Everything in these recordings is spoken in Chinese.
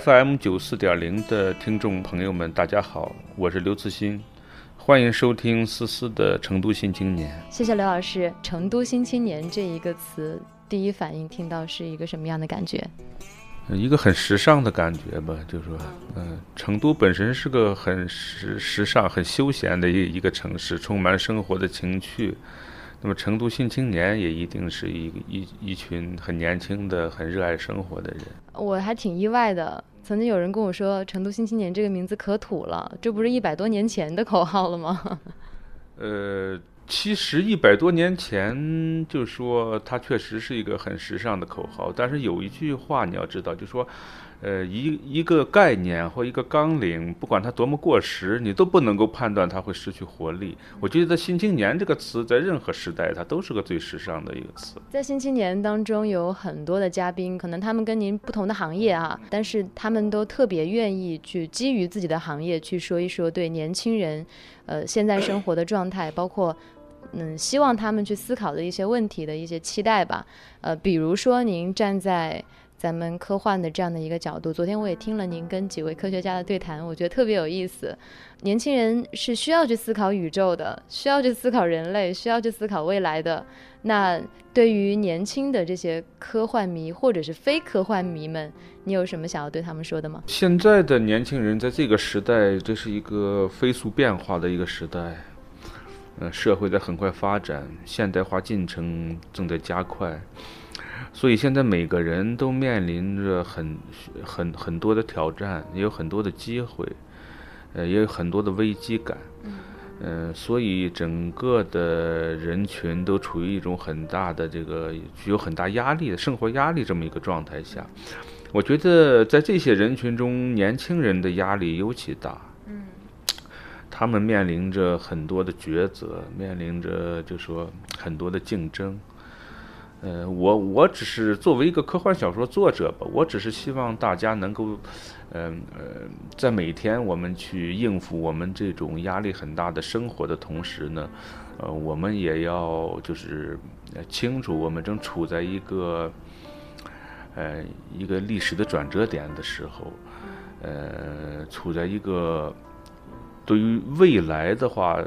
FM 九四点零的听众朋友们，大家好，我是刘慈欣，欢迎收听思思的《成都新青年》。谢谢刘老师，“成都新青年”这一个词，第一反应听到是一个什么样的感觉？一个很时尚的感觉吧，就是说，嗯，成都本身是个很时时尚、很休闲的一一个城市，充满生活的情趣。那么，成都新青年也一定是一一一群很年轻的、很热爱生活的人。我还挺意外的，曾经有人跟我说“成都新青年”这个名字可土了，这不是一百多年前的口号了吗？呃，其实一百多年前就说它确实是一个很时尚的口号，但是有一句话你要知道，就说。呃，一一个概念或一个纲领，不管它多么过时，你都不能够判断它会失去活力。我觉得“新青年”这个词在任何时代，它都是个最时尚的一个词。在“新青年”当中有很多的嘉宾，可能他们跟您不同的行业啊，但是他们都特别愿意去基于自己的行业去说一说对年轻人，呃，现在生活的状态，包括嗯，希望他们去思考的一些问题的一些期待吧。呃，比如说您站在。咱们科幻的这样的一个角度，昨天我也听了您跟几位科学家的对谈，我觉得特别有意思。年轻人是需要去思考宇宙的，需要去思考人类，需要去思考未来的。那对于年轻的这些科幻迷或者是非科幻迷们，你有什么想要对他们说的吗？现在的年轻人在这个时代，这是一个飞速变化的一个时代，呃，社会在很快发展，现代化进程正在加快。所以现在每个人都面临着很很很多的挑战，也有很多的机会，呃，也有很多的危机感。嗯，所以整个的人群都处于一种很大的这个具有很大压力的生活压力这么一个状态下。我觉得在这些人群中，年轻人的压力尤其大。嗯，他们面临着很多的抉择，面临着就说很多的竞争。呃，我我只是作为一个科幻小说作者吧，我只是希望大家能够，嗯呃，在每天我们去应付我们这种压力很大的生活的同时呢，呃，我们也要就是清楚我们正处在一个，呃，一个历史的转折点的时候，呃，处在一个对于未来的话。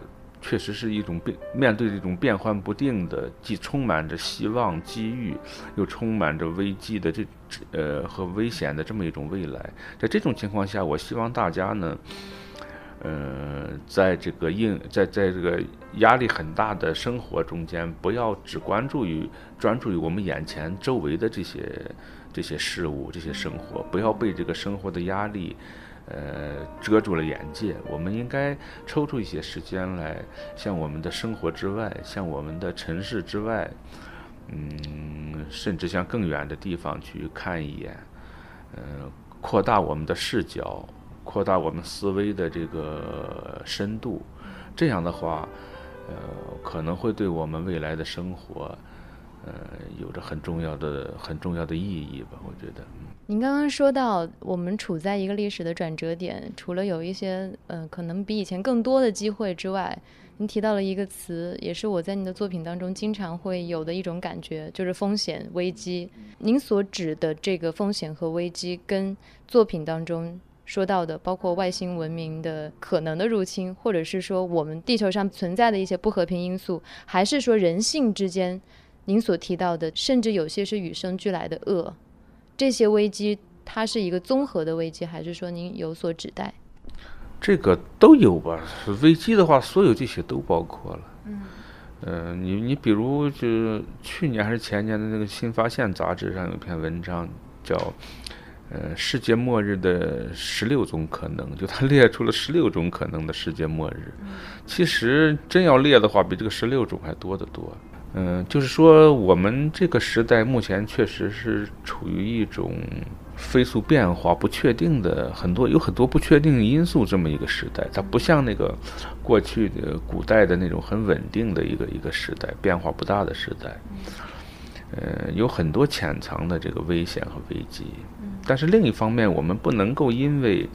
确实是一种变，面对这种变幻不定的，既充满着希望、机遇，又充满着危机的这，呃和危险的这么一种未来。在这种情况下，我希望大家呢，呃，在这个应在在这个压力很大的生活中间，不要只关注于专注于我们眼前周围的这些这些事物、这些生活，不要被这个生活的压力。呃，遮住了眼界。我们应该抽出一些时间来，向我们的生活之外，向我们的城市之外，嗯，甚至向更远的地方去看一眼，嗯，扩大我们的视角，扩大我们思维的这个深度。这样的话，呃，可能会对我们未来的生活，呃，有着很重要的、很重要的意义吧？我觉得。您刚刚说到，我们处在一个历史的转折点，除了有一些嗯，可能比以前更多的机会之外，您提到了一个词，也是我在您的作品当中经常会有的一种感觉，就是风险危机。您所指的这个风险和危机，跟作品当中说到的，包括外星文明的可能的入侵，或者是说我们地球上存在的一些不和平因素，还是说人性之间，您所提到的，甚至有些是与生俱来的恶。这些危机，它是一个综合的危机，还是说您有所指代？这个都有吧。危机的话，所有这些都包括了。嗯。呃，你你比如，就去年还是前年的那个《新发现》杂志上有篇文章，叫“呃，世界末日的十六种可能”，就他列出了十六种可能的世界末日。其实真要列的话，比这个十六种还多得多。嗯，就是说，我们这个时代目前确实是处于一种飞速变化、不确定的很多有很多不确定因素这么一个时代。它不像那个过去的古代的那种很稳定的一个一个时代，变化不大的时代。呃，有很多潜藏的这个危险和危机。但是另一方面，我们不能够因为。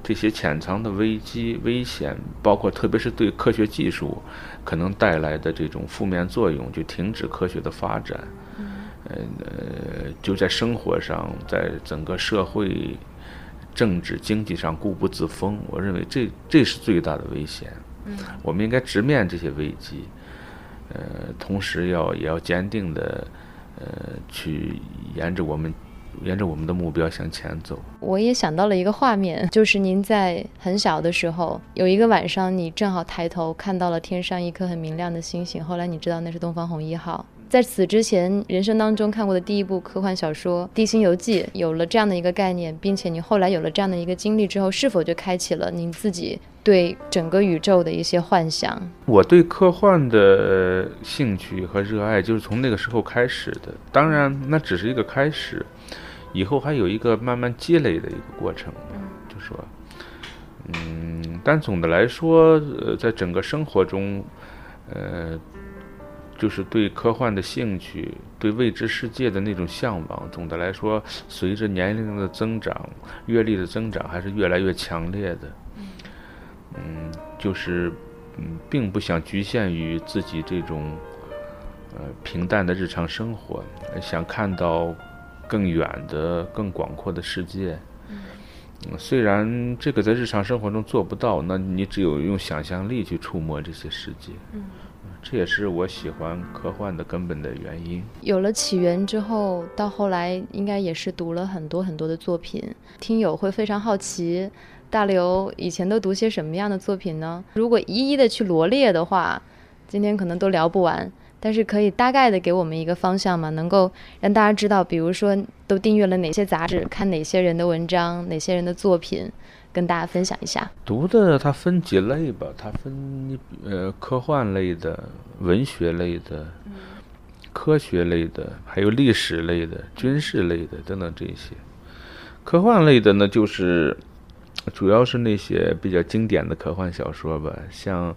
这些潜藏的危机、危险，包括特别是对科学技术可能带来的这种负面作用，就停止科学的发展。呃，就在生活上，在整个社会政治经济上固步自封，我认为这这是最大的危险。嗯，我们应该直面这些危机，呃，同时要也要坚定的，呃，去沿着我们沿着我们的目标向前走。我也想到了一个画面，就是您在很小的时候，有一个晚上，你正好抬头看到了天上一颗很明亮的星星，后来你知道那是东方红一号。在此之前，人生当中看过的第一部科幻小说《地心游记》有了这样的一个概念，并且你后来有了这样的一个经历之后，是否就开启了您自己对整个宇宙的一些幻想？我对科幻的兴趣和热爱就是从那个时候开始的。当然，那只是一个开始，以后还有一个慢慢积累的一个过程。就说，嗯，但总的来说，呃，在整个生活中，呃。就是对科幻的兴趣，对未知世界的那种向往。总的来说，随着年龄的增长、阅历的增长，还是越来越强烈的。嗯，就是嗯，并不想局限于自己这种呃平淡的日常生活，想看到更远的、更广阔的世界。嗯，虽然这个在日常生活中做不到，那你只有用想象力去触摸这些世界。嗯。这也是我喜欢科幻的根本的原因。有了起源之后，到后来应该也是读了很多很多的作品。听友会非常好奇，大刘以前都读些什么样的作品呢？如果一一的去罗列的话，今天可能都聊不完。但是可以大概的给我们一个方向吗？能够让大家知道，比如说都订阅了哪些杂志，看哪些人的文章，哪些人的作品。跟大家分享一下，读的它分几类吧，它分呃科幻类的、文学类的、科学类的，还有历史类的、军事类的等等这些。科幻类的呢，就是主要是那些比较经典的科幻小说吧，像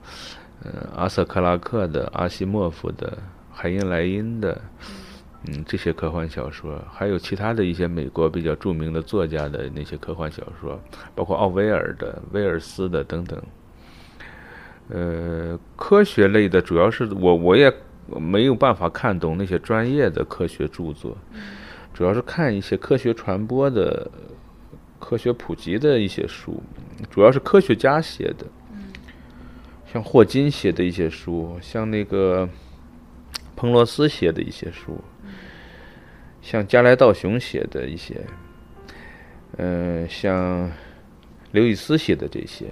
呃阿瑟克拉克的、阿西莫夫的、海因莱因的。嗯，这些科幻小说，还有其他的一些美国比较著名的作家的那些科幻小说，包括奥威尔的、威尔斯的等等。呃，科学类的，主要是我我也没有办法看懂那些专业的科学著作，主要是看一些科学传播的、科学普及的一些书，主要是科学家写的，像霍金写的一些书，像那个彭罗斯写的一些书。像加莱道雄写的一些，嗯，像刘易斯写的这些，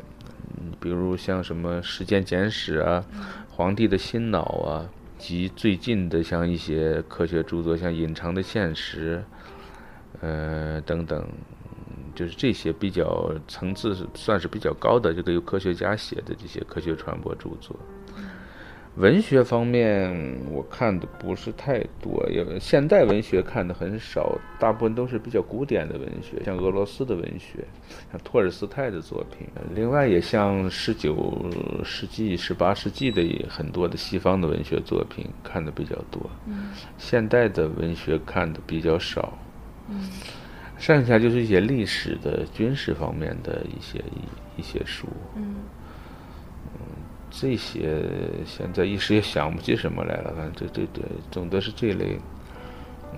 嗯，比如像什么《时间简史》啊，《皇帝的新脑》啊，及最近的像一些科学著作，像《隐藏的现实》，呃，等等，就是这些比较层次算是比较高的这个由科学家写的这些科学传播著作。文学方面，我看的不是太多，也现代文学看的很少，大部分都是比较古典的文学，像俄罗斯的文学，像托尔斯泰的作品。另外，也像十九世纪、十八世纪的很多的西方的文学作品看的比较多。嗯。现代的文学看的比较少。嗯。剩下就是一些历史的、军事方面的一些一一些书。嗯。这些现在一时也想不起什么来了，反正这这这总的是这类，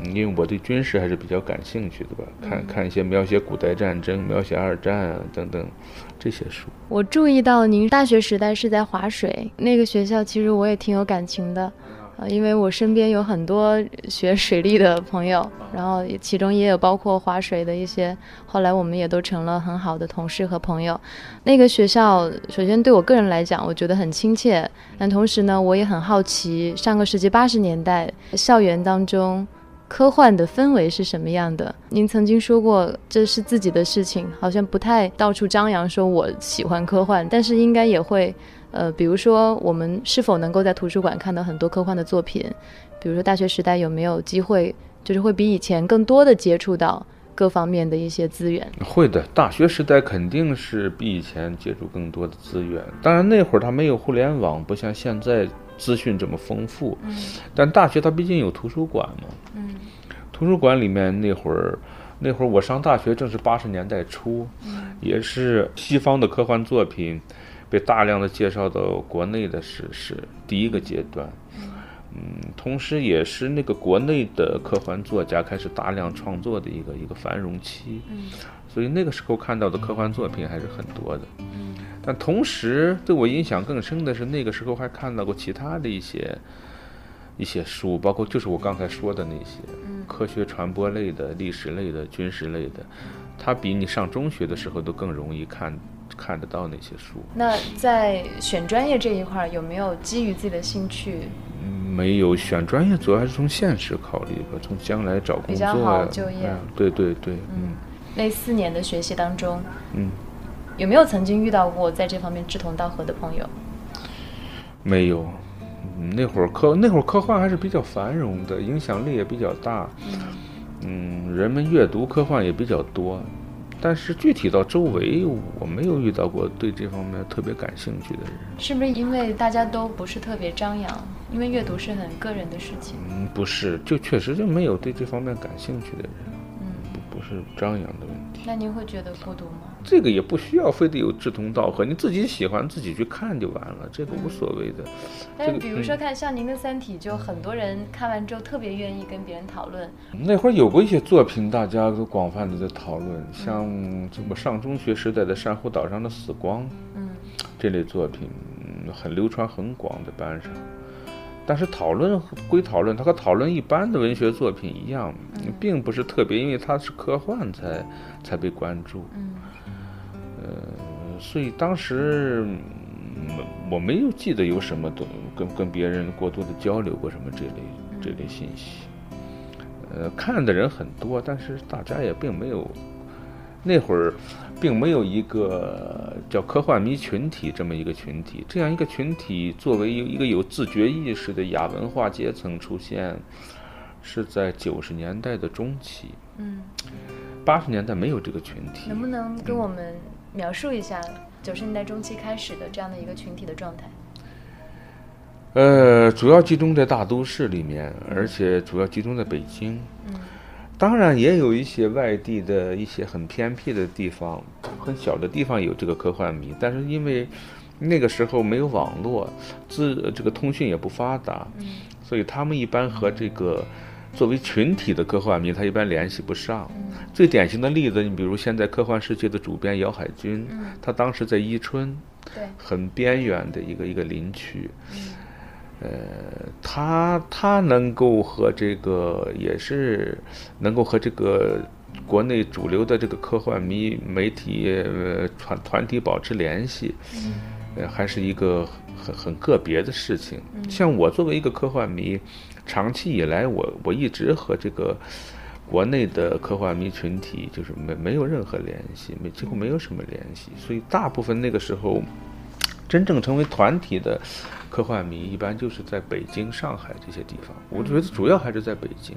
因为我对军事还是比较感兴趣的吧，看看一些描写古代战争、描写二战啊等等这些书。我注意到您大学时代是在划水，那个学校其实我也挺有感情的。因为我身边有很多学水利的朋友，然后其中也有包括划水的一些，后来我们也都成了很好的同事和朋友。那个学校首先对我个人来讲，我觉得很亲切，但同时呢，我也很好奇，上个世纪八十年代校园当中科幻的氛围是什么样的。您曾经说过这是自己的事情，好像不太到处张扬说我喜欢科幻，但是应该也会。呃，比如说，我们是否能够在图书馆看到很多科幻的作品？比如说，大学时代有没有机会，就是会比以前更多的接触到各方面的一些资源？会的，大学时代肯定是比以前接触更多的资源。当然，那会儿它没有互联网，不像现在资讯这么丰富。嗯。但大学它毕竟有图书馆嘛。嗯。图书馆里面那会儿，那会儿我上大学正是八十年代初，也是西方的科幻作品。被大量的介绍到国内的是是第一个阶段，嗯，同时也是那个国内的科幻作家开始大量创作的一个一个繁荣期，嗯，所以那个时候看到的科幻作品还是很多的。但同时对我影响更深的是，那个时候还看到过其他的一些一些书，包括就是我刚才说的那些科学传播类的、历史类的、军事类的，它比你上中学的时候都更容易看看得到那些书。那在选专业这一块，有没有基于自己的兴趣？没有选专业，主要还是从现实考虑吧，从将来找工作比较好就业。对对对，嗯。那四年的学习当中，嗯。有没有曾经遇到过在这方面志同道合的朋友？没有，那会儿科那会儿科幻还是比较繁荣的，影响力也比较大，嗯，人们阅读科幻也比较多。但是具体到周围，我没有遇到过对这方面特别感兴趣的人。是不是因为大家都不是特别张扬？因为阅读是很个人的事情。嗯，不是，就确实就没有对这方面感兴趣的人。嗯，不不是张扬的问题。那您会觉得孤独吗？这个也不需要非得有志同道合，你自己喜欢自己去看就完了，这个无所谓的。但是比如说看像您的《三体》，就很多人看完之后特别愿意跟别人讨论。那会儿有过一些作品，大家都广泛的在讨论，像我上中学时代的《珊瑚岛上的死光》，嗯，这类作品很流传很广在班上。但是讨论归讨论，它和讨论一般的文学作品一样，并不是特别，因为它是科幻才才被关注。嗯。呃，所以当时我没有记得有什么东跟跟别人过多的交流过什么这类这类信息。呃，看的人很多，但是大家也并没有那会儿并没有一个叫科幻迷群体这么一个群体。这样一个群体作为一个有自觉意识的亚文化阶层出现，是在九十年代的中期。嗯，八十年代没有这个群体。能不能跟我们？描述一下九十年代中期开始的这样的一个群体的状态。呃，主要集中在大都市里面，而且主要集中在北京。嗯。当然也有一些外地的一些很偏僻的地方、很小的地方有这个科幻迷，但是因为那个时候没有网络，资这个通讯也不发达，所以他们一般和这个。作为群体的科幻迷，他一般联系不上。最典型的例子，你比如现在科幻世界的主编姚海军，他当时在伊春，很边缘的一个一个林区。呃，他他能够和这个也是能够和这个国内主流的这个科幻迷媒体团团体保持联系，呃，还是一个很很个别的事情。像我作为一个科幻迷。长期以来，我我一直和这个国内的科幻迷群体就是没没有任何联系，没几乎没有什么联系。所以大部分那个时候，真正成为团体的科幻迷，一般就是在北京、上海这些地方。我觉得主要还是在北京。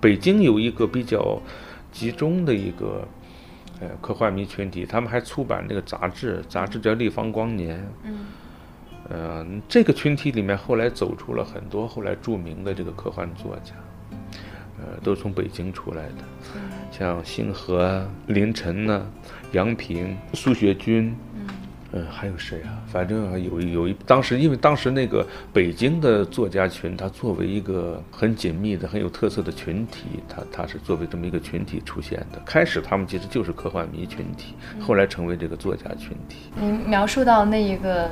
北京有一个比较集中的一个呃科幻迷群体，他们还出版那个杂志，杂志叫《立方光年》。嗯。呃，这个群体里面后来走出了很多后来著名的这个科幻作家，呃，都是从北京出来的，像星河、林晨呢、杨平、苏学军，嗯，还有谁啊？反正有有一当时，因为当时那个北京的作家群，它作为一个很紧密的、很有特色的群体，它它是作为这么一个群体出现的。开始他们其实就是科幻迷群体，后来成为这个作家群体。您描述到那一个。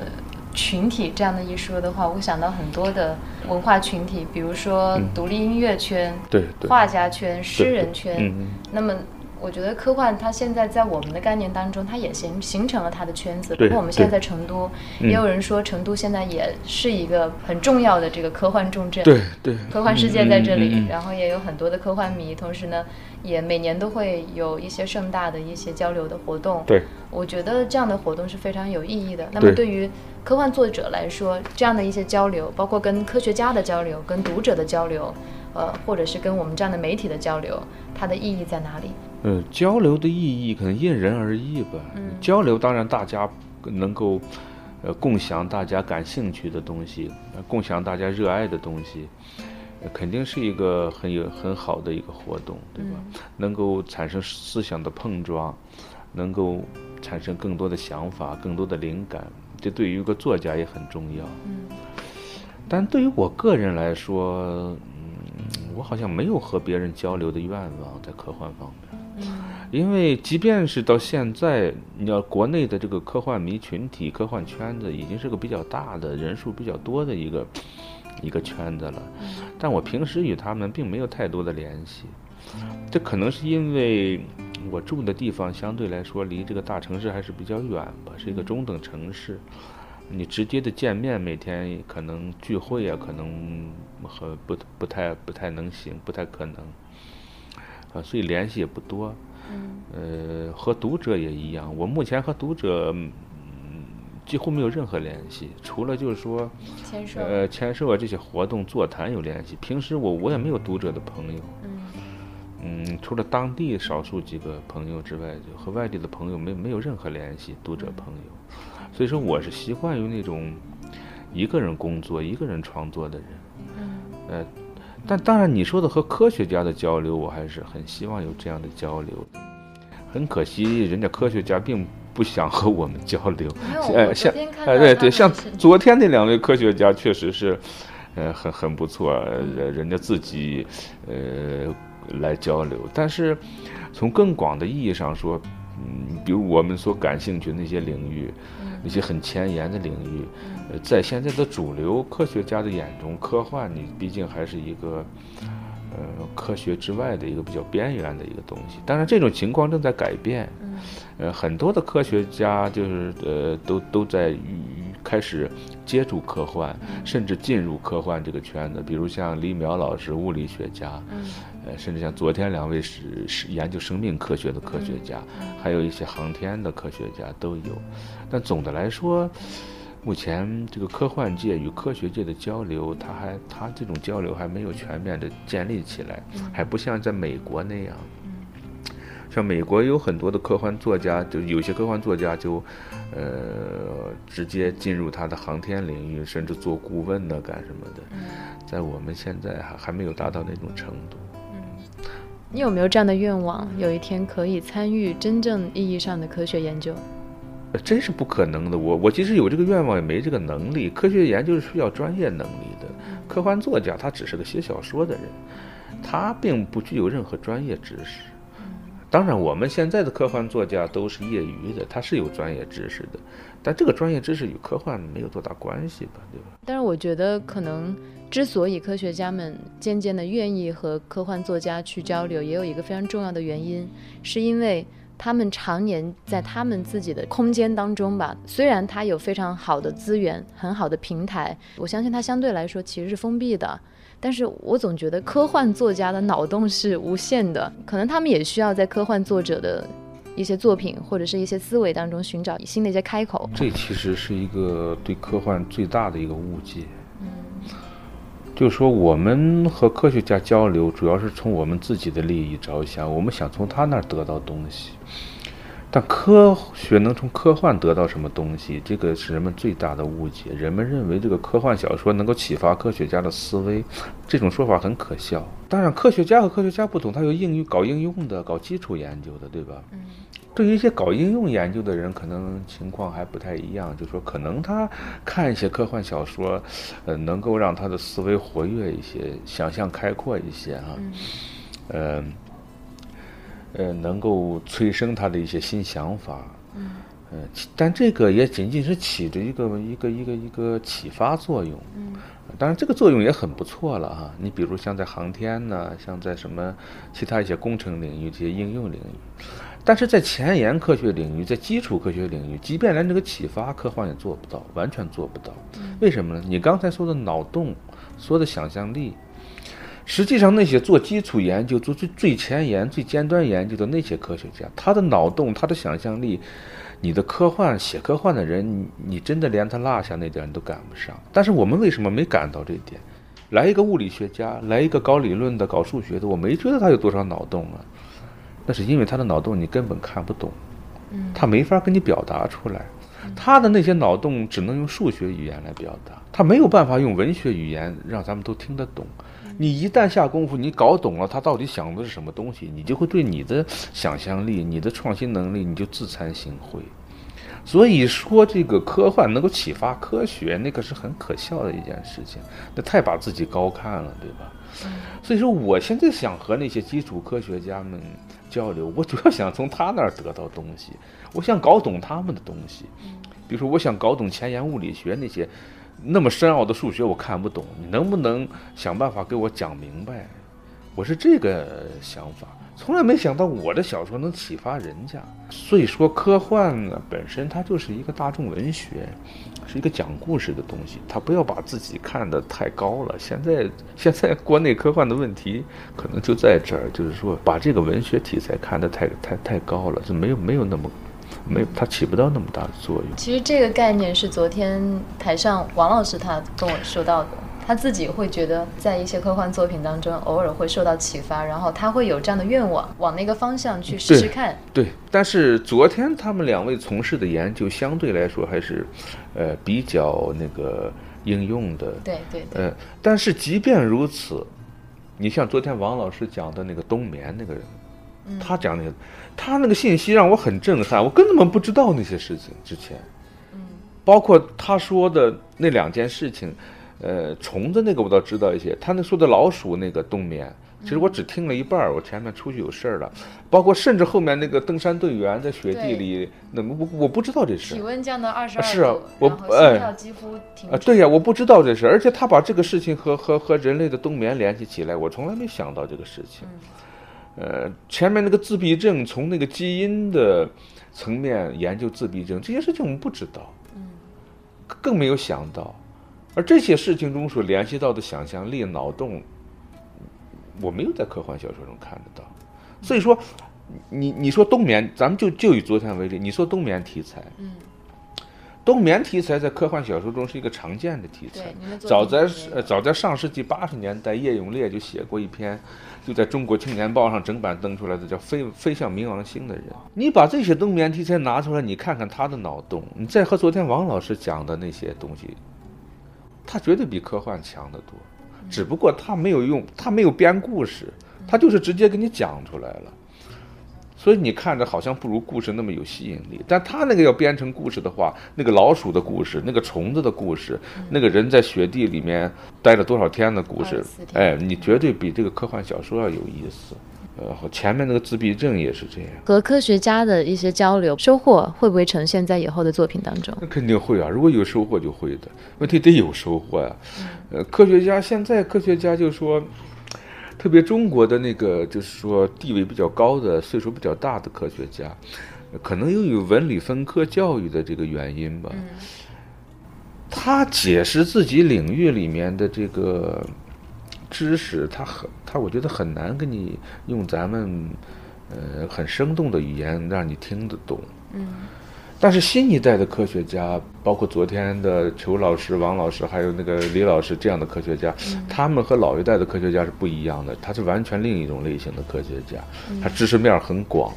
群体这样的一说的话，我想到很多的文化群体，比如说独立音乐圈、对画家圈、诗人圈。那么，我觉得科幻它现在在我们的概念当中，它也形形成了它的圈子。包括我们现在在成都，也有人说成都现在也是一个很重要的这个科幻重镇。对对，科幻世界在这里，然后也有很多的科幻迷，同时呢。也每年都会有一些盛大的一些交流的活动。对，我觉得这样的活动是非常有意义的。那么对于科幻作者来说，这样的一些交流，包括跟科学家的交流、跟读者的交流，呃，或者是跟我们这样的媒体的交流，它的意义在哪里？呃，交流的意义可能因人而异吧。嗯，交流当然大家能够呃共享大家感兴趣的东西，呃共享大家热爱的东西。肯定是一个很有很好的一个活动，对吧？能够产生思想的碰撞，能够产生更多的想法、更多的灵感，这对于一个作家也很重要。嗯。但对于我个人来说，嗯，我好像没有和别人交流的愿望，在科幻方面。因为即便是到现在，你要国内的这个科幻迷群体、科幻圈子，已经是个比较大的人数比较多的一个一个圈子了。但我平时与他们并没有太多的联系，这可能是因为我住的地方相对来说离这个大城市还是比较远吧，是一个中等城市。你直接的见面，每天可能聚会啊，可能和不不太不太能行，不太可能。啊，所以联系也不多。嗯。呃，和读者也一样，我目前和读者几乎没有任何联系，除了就是说，签售。呃，签售啊这些活动、座谈有联系。平时我我也没有读者的朋友。嗯。嗯，除了当地少数几个朋友之外，就和外地的朋友没没有任何联系，读者朋友。所以说，我是习惯于那种一个人工作、一个人创作的人。嗯。呃。但当然，你说的和科学家的交流，我还是很希望有这样的交流。很可惜，人家科学家并不想和我们交流。哎，像哎对对，像昨天那两位科学家确实是，呃，很很不错，人人家自己呃来交流。但是从更广的意义上说，嗯，比如我们所感兴趣的那些领域。那些很前沿的领域，呃，在现在的主流科学家的眼中，科幻你毕竟还是一个，呃，科学之外的一个比较边缘的一个东西。当然，这种情况正在改变。呃，很多的科学家就是呃，都都在开始接触科幻，甚至进入科幻这个圈子。比如像李淼老师，物理学家，呃，甚至像昨天两位是是研究生命科学的科学家，还有一些航天的科学家都有。但总的来说，目前这个科幻界与科学界的交流，它还它这种交流还没有全面的建立起来，还不像在美国那样。像美国有很多的科幻作家，就有些科幻作家就，呃，直接进入他的航天领域，甚至做顾问呢，干什么的。在我们现在还还没有达到那种程度。嗯，你有没有这样的愿望，有一天可以参与真正意义上的科学研究？真是不可能的。我我即使有这个愿望，也没这个能力。科学研究是需要专业能力的。科幻作家他只是个写小说的人，他并不具有任何专业知识。当然，我们现在的科幻作家都是业余的，他是有专业知识的，但这个专业知识与科幻没有多大关系吧？对吧？但是我觉得，可能之所以科学家们渐渐的愿意和科幻作家去交流，也有一个非常重要的原因，是因为。他们常年在他们自己的空间当中吧，虽然他有非常好的资源、很好的平台，我相信他相对来说其实是封闭的。但是我总觉得科幻作家的脑洞是无限的，可能他们也需要在科幻作者的一些作品或者是一些思维当中寻找新的一些开口。这其实是一个对科幻最大的一个误解。就是说，我们和科学家交流，主要是从我们自己的利益着想，我们想从他那儿得到东西。但科学能从科幻得到什么东西？这个是人们最大的误解。人们认为这个科幻小说能够启发科学家的思维，这种说法很可笑。当然，科学家和科学家不同，他有应用、搞应用的、搞基础研究的，对吧？嗯。对于一些搞应用研究的人，可能情况还不太一样。就说可能他看一些科幻小说，呃，能够让他的思维活跃一些，想象开阔一些哈，呃，呃，能够催生他的一些新想法。嗯。呃，但这个也仅仅是起着一个一个一个一个启发作用。嗯。当然，这个作用也很不错了哈。你比如像在航天呢，像在什么其他一些工程领域、这些应用领域。但是在前沿科学领域，在基础科学领域，即便连这个启发，科幻也做不到，完全做不到。为什么呢？你刚才说的脑洞，说的想象力，实际上那些做基础研究、做最最前沿、最尖端研究的那些科学家，他的脑洞、他的想象力，你的科幻写科幻的人，你真的连他落下那点你都赶不上。但是我们为什么没赶到这一点？来一个物理学家，来一个搞理论的、搞数学的，我没觉得他有多少脑洞啊。那是因为他的脑洞你根本看不懂，他没法跟你表达出来，他的那些脑洞只能用数学语言来表达，他没有办法用文学语言让咱们都听得懂。你一旦下功夫，你搞懂了他到底想的是什么东西，你就会对你的想象力、你的创新能力，你就自惭形秽。所以说，这个科幻能够启发科学，那可是很可笑的一件事情。那太把自己高看了，对吧？所以说，我现在想和那些基础科学家们交流，我主要想从他那儿得到东西，我想搞懂他们的东西。比如说，我想搞懂前沿物理学那些那么深奥的数学，我看不懂，你能不能想办法给我讲明白？我是这个想法。从来没想到我的小说能启发人家，所以说科幻呢本身它就是一个大众文学，是一个讲故事的东西。他不要把自己看得太高了。现在现在国内科幻的问题可能就在这儿，就是说把这个文学题材看得太太太高了，就没有没有那么没有它起不到那么大的作用。其实这个概念是昨天台上王老师他跟我说到的。他自己会觉得，在一些科幻作品当中，偶尔会受到启发，然后他会有这样的愿望，往那个方向去试试看。对，但是昨天他们两位从事的研究相对来说还是，呃，比较那个应用的。对对。呃，但是即便如此，你像昨天王老师讲的那个冬眠那个人，他讲那个，他那个信息让我很震撼，我根本不知道那些事情之前。嗯。包括他说的那两件事情。呃，虫子那个我倒知道一些，他那说的老鼠那个冬眠，其实我只听了一半儿，我前面出去有事儿了，包括甚至后面那个登山队员在雪地里，那我我不知道这事。体温降到二十二是啊，我哎，几乎停。啊，对呀，我不知道这事，而且他把这个事情和和和人类的冬眠联系起来，我从来没想到这个事情。呃，前面那个自闭症，从那个基因的层面研究自闭症这些事情，我们不知道，嗯，更没有想到。而这些事情中所联系到的想象力、脑洞，我没有在科幻小说中看得到。所以说，你你说冬眠，咱们就就以昨天为例，你说冬眠题材，嗯，冬眠题材在科幻小说中是一个常见的题材。早在呃早在上世纪八十年代，叶永烈就写过一篇，就在中国青年报上整版登出来的，叫《飞飞向冥王星的人》。你把这些冬眠题材拿出来，你看看他的脑洞，你再和昨天王老师讲的那些东西。他绝对比科幻强得多，只不过他没有用，他没有编故事，他就是直接给你讲出来了，所以你看着好像不如故事那么有吸引力。但他那个要编成故事的话，那个老鼠的故事，那个虫子的故事，那个人在雪地里面待了多少天的故事，哎，你绝对比这个科幻小说要有意思。呃，前面那个自闭症也是这样。和科学家的一些交流收获会不会呈现在以后的作品当中？那肯定会啊，如果有收获就会的。问题得有收获呀。呃，科学家现在科学家就说，特别中国的那个就是说地位比较高的、岁数比较大的科学家，可能由于文理分科教育的这个原因吧，他解释自己领域里面的这个。知识，他很他，我觉得很难跟你用咱们，呃，很生动的语言让你听得懂。嗯。但是新一代的科学家，包括昨天的裘老师、王老师，还有那个李老师这样的科学家，他们和老一代的科学家是不一样的。他是完全另一种类型的科学家，他知识面很广，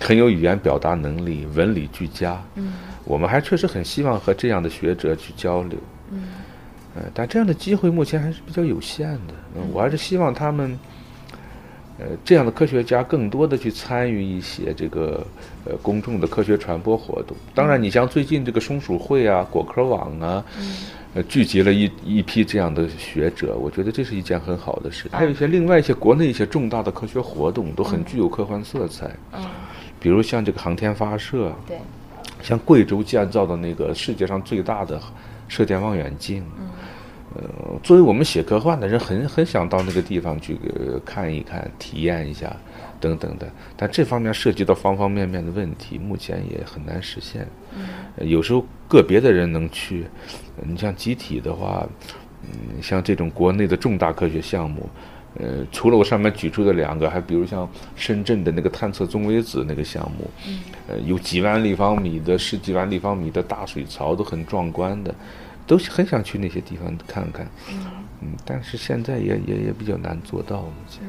很有语言表达能力，文理俱佳。嗯。我们还确实很希望和这样的学者去交流。嗯。呃，但这样的机会目前还是比较有限的。嗯，我还是希望他们，呃，这样的科学家更多的去参与一些这个呃公众的科学传播活动。当然，你像最近这个松鼠会啊、果壳网啊，呃，聚集了一一批这样的学者，我觉得这是一件很好的事。还有一些另外一些国内一些重大的科学活动都很具有科幻色彩。嗯，比如像这个航天发射，对，像贵州建造的那个世界上最大的。射电望远镜，呃，作为我们写科幻的人，很很想到那个地方去看一看、体验一下，等等的。但这方面涉及到方方面面的问题，目前也很难实现。有时候个别的人能去，你像集体的话，嗯，像这种国内的重大科学项目，呃，除了我上面举出的两个，还比如像深圳的那个探测中微子那个项目，呃，有几万立方米的、十几万立方米的大水槽，都很壮观的。都很想去那些地方看看，嗯，但是现在也也也比较难做到。目前，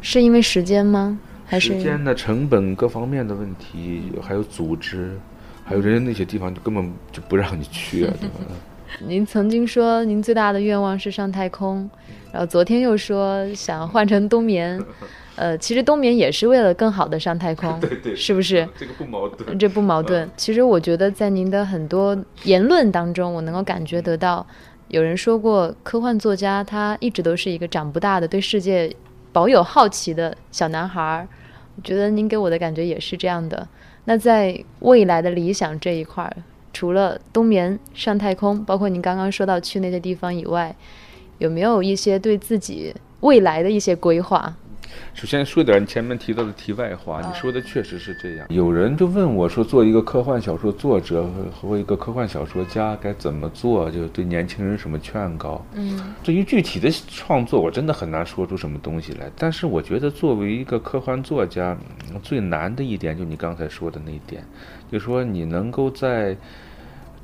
是因为时间吗？还是时间的成本各方面的问题，还有组织，还有人家那些地方就根本就不让你去啊，对吧？您曾经说您最大的愿望是上太空，然后昨天又说想换成冬眠。呃，其实冬眠也是为了更好的上太空，对对，是不是？这个不矛盾，这不矛盾。其实我觉得在您的很多言论当中，我能够感觉得到，有人说过，科幻作家他一直都是一个长不大的、对世界保有好奇的小男孩儿。我觉得您给我的感觉也是这样的。那在未来的理想这一块儿，除了冬眠、上太空，包括您刚刚说到去那些地方以外，有没有一些对自己未来的一些规划？首先说点你前面提到的题外话，你说的确实是这样。有人就问我说，做一个科幻小说作者和一个科幻小说家该怎么做？就对年轻人什么劝告？嗯，至于具体的创作，我真的很难说出什么东西来。但是我觉得，作为一个科幻作家，最难的一点就你刚才说的那一点，就是说你能够在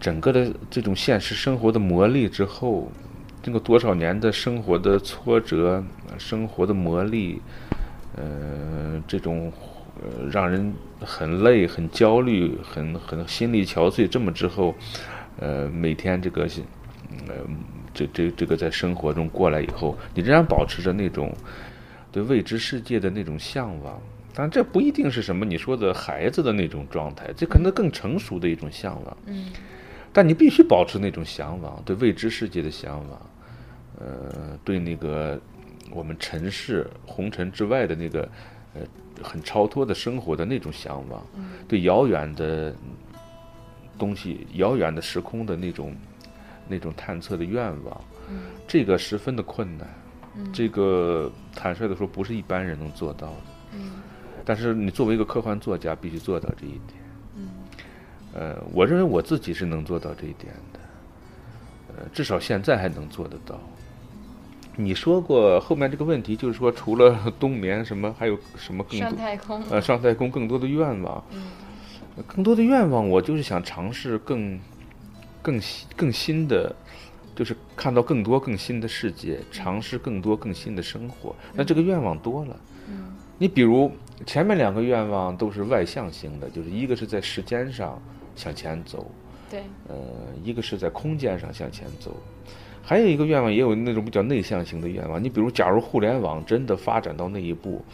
整个的这种现实生活的磨砺之后。经过多少年的生活的挫折，生活的磨砺，呃，这种呃让人很累、很焦虑、很很心力憔悴。这么之后，呃，每天这个，呃，这这这个在生活中过来以后，你仍然保持着那种对未知世界的那种向往。但，这不一定是什么你说的孩子的那种状态，这可能更成熟的一种向往。嗯。但你必须保持那种向往，对未知世界的向往。呃，对那个我们尘世红尘之外的那个呃很超脱的生活的那种向往，对遥远的东西、遥远的时空的那种那种探测的愿望，这个十分的困难。这个坦率的说，不是一般人能做到的。但是你作为一个科幻作家，必须做到这一点。呃，我认为我自己是能做到这一点的。呃，至少现在还能做得到。你说过后面这个问题，就是说除了冬眠，什么还有什么更多？上太空。呃，上太空更多的愿望。嗯。更多的愿望，我就是想尝试更、更新、更新的，就是看到更多更新的世界，尝试更多更新的生活。那这个愿望多了。嗯。你比如前面两个愿望都是外向型的，就是一个是在时间上向前走。对。呃，一个是在空间上向前走。还有一个愿望，也有那种比较内向型的愿望。你比如，假如互联网真的发展到那一步，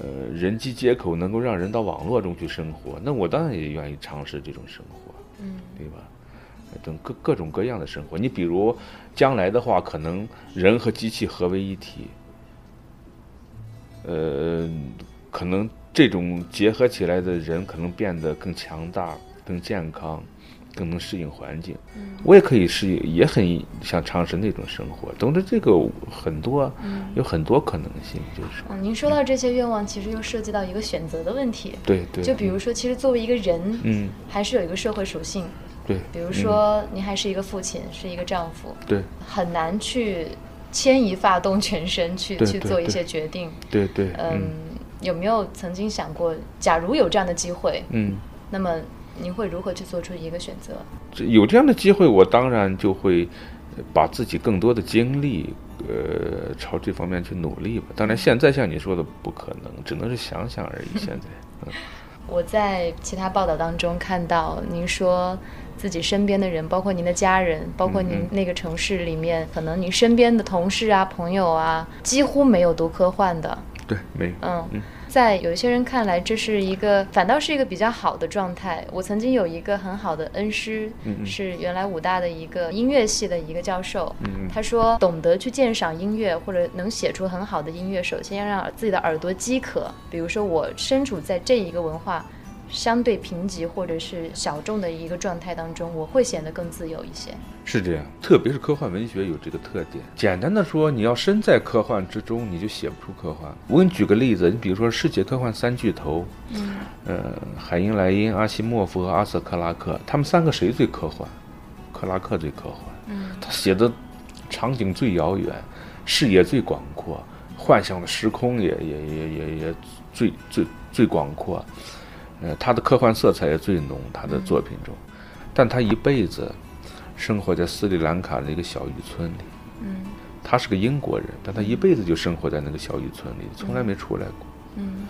呃，人机接口能够让人到网络中去生活，那我当然也愿意尝试这种生活，嗯，对吧？等各各种各样的生活。你比如，将来的话，可能人和机器合为一体，呃，可能这种结合起来的人，可能变得更强大、更健康。更能适应环境，我也可以适应，也很想尝试那种生活。总之，这个很多，有很多可能性，就是。嗯，您说到这些愿望，其实又涉及到一个选择的问题。对对。就比如说，其实作为一个人，嗯，还是有一个社会属性。对。比如说，您还是一个父亲，是一个丈夫。对。很难去牵一发动全身去去做一些决定。对对。嗯，有没有曾经想过，假如有这样的机会，嗯，那么？您会如何去做出一个选择？有这样的机会，我当然就会把自己更多的精力，呃，朝这方面去努力吧。当然，现在像你说的不可能，只能是想想而已。现在，嗯，我在其他报道当中看到您说自己身边的人，包括您的家人，包括您那个城市里面，可能您身边的同事啊、朋友啊，几乎没有读科幻的。对，没有。嗯。在有一些人看来，这是一个反倒是一个比较好的状态。我曾经有一个很好的恩师，是原来武大的一个音乐系的一个教授。他说，懂得去鉴赏音乐或者能写出很好的音乐，首先要让自己的耳朵饥渴。比如说，我身处在这一个文化。相对贫瘠或者是小众的一个状态当中，我会显得更自由一些。是这样，特别是科幻文学有这个特点。简单的说，你要身在科幻之中，你就写不出科幻。我给你举个例子，你比如说世界科幻三巨头，嗯，呃，海因莱因、阿西莫夫和阿瑟克拉克，他们三个谁最科幻？克拉克最科幻。嗯，他写的场景最遥远，视野最广阔，幻想的时空也也也也也最最最广阔。呃，他的科幻色彩也最浓，他的作品中，但他一辈子生活在斯里兰卡的一个小渔村里。嗯，他是个英国人，但他一辈子就生活在那个小渔村里，从来没出来过。嗯，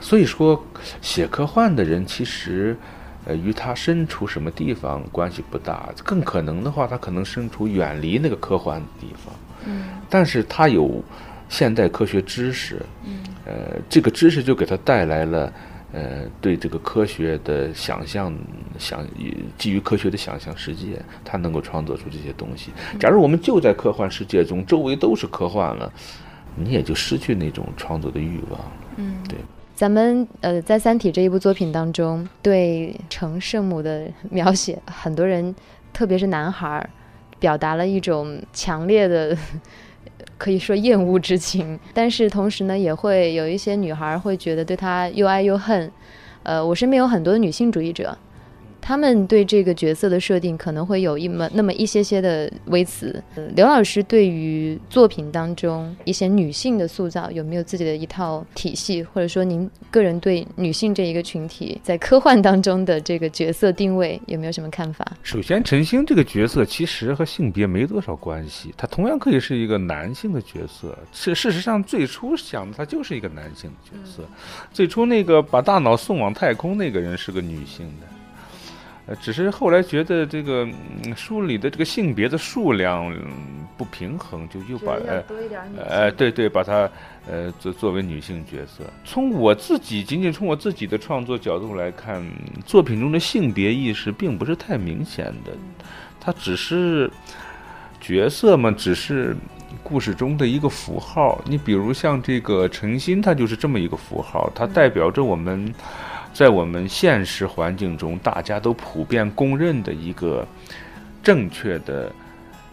所以说，写科幻的人其实，呃，与他身处什么地方关系不大。更可能的话，他可能身处远离那个科幻的地方。嗯，但是他有现代科学知识。嗯，呃，这个知识就给他带来了。呃，对这个科学的想象，想基于科学的想象世界，他能够创作出这些东西。假如我们就在科幻世界中，周围都是科幻了，你也就失去那种创作的欲望。嗯，对。咱们呃，在《三体》这一部作品当中，对成圣母的描写，很多人，特别是男孩，表达了一种强烈的。可以说厌恶之情，但是同时呢，也会有一些女孩会觉得对他又爱又恨。呃，我身边有很多女性主义者。他们对这个角色的设定可能会有一么那么一些些的微词。刘老师对于作品当中一些女性的塑造有没有自己的一套体系，或者说您个人对女性这一个群体在科幻当中的这个角色定位有没有什么看法？首先，陈星这个角色其实和性别没多少关系，他同样可以是一个男性的角色。事事实上，最初想的他就是一个男性的角色。最初那个把大脑送往太空那个人是个女性的。呃，只是后来觉得这个书里的这个性别的数量不平衡，就又把呃呃对对，把它呃作作为女性角色。从我自己仅仅从我自己的创作角度来看，作品中的性别意识并不是太明显的，它只是角色嘛，只是故事中的一个符号。你比如像这个陈心，它就是这么一个符号，它代表着我们。在我们现实环境中，大家都普遍公认的一个正确的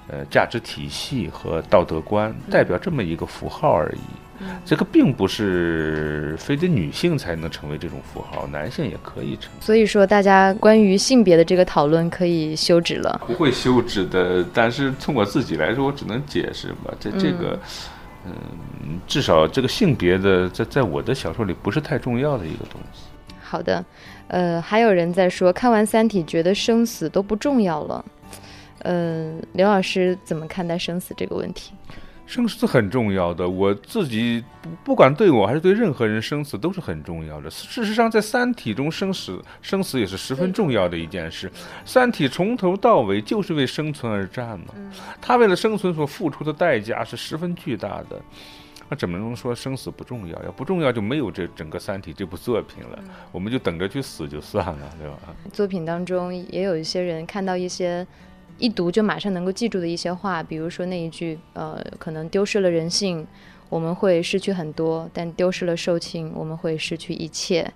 呃价值体系和道德观，代表这么一个符号而已。这个并不是非得女性才能成为这种符号，男性也可以成。所以说，大家关于性别的这个讨论可以休止了。不会休止的，但是从我自己来说，我只能解释吧。这这个，嗯，至少这个性别的，在在我的小说里不是太重要的一个东西。好的，呃，还有人在说看完《三体》觉得生死都不重要了，呃，刘老师怎么看待生死这个问题？生死很重要的，我自己不不管对我还是对任何人，生死都是很重要的。事实上，在《三体》中，生死生死也是十分重要的一件事。《三体》从头到尾就是为生存而战嘛，他为了生存所付出的代价是十分巨大的。那怎么能说生死不重要？要不重要就没有这整个《三体》这部作品了。我们就等着去死就算了，对吧？作品当中也有一些人看到一些一读就马上能够记住的一些话，比如说那一句，呃，可能丢失了人性，我们会失去很多；但丢失了兽情，我们会失去一切。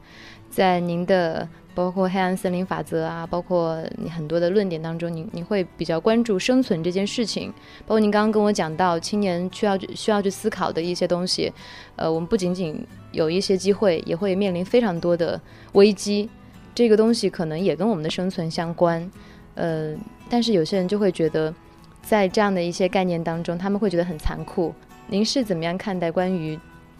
在您的。包括黑暗森林法则啊，包括你很多的论点当中，你你会比较关注生存这件事情。包括您刚刚跟我讲到青年需要需要去思考的一些东西，呃，我们不仅仅有一些机会，也会面临非常多的危机。这个东西可能也跟我们的生存相关，呃，但是有些人就会觉得，在这样的一些概念当中，他们会觉得很残酷。您是怎么样看待关于？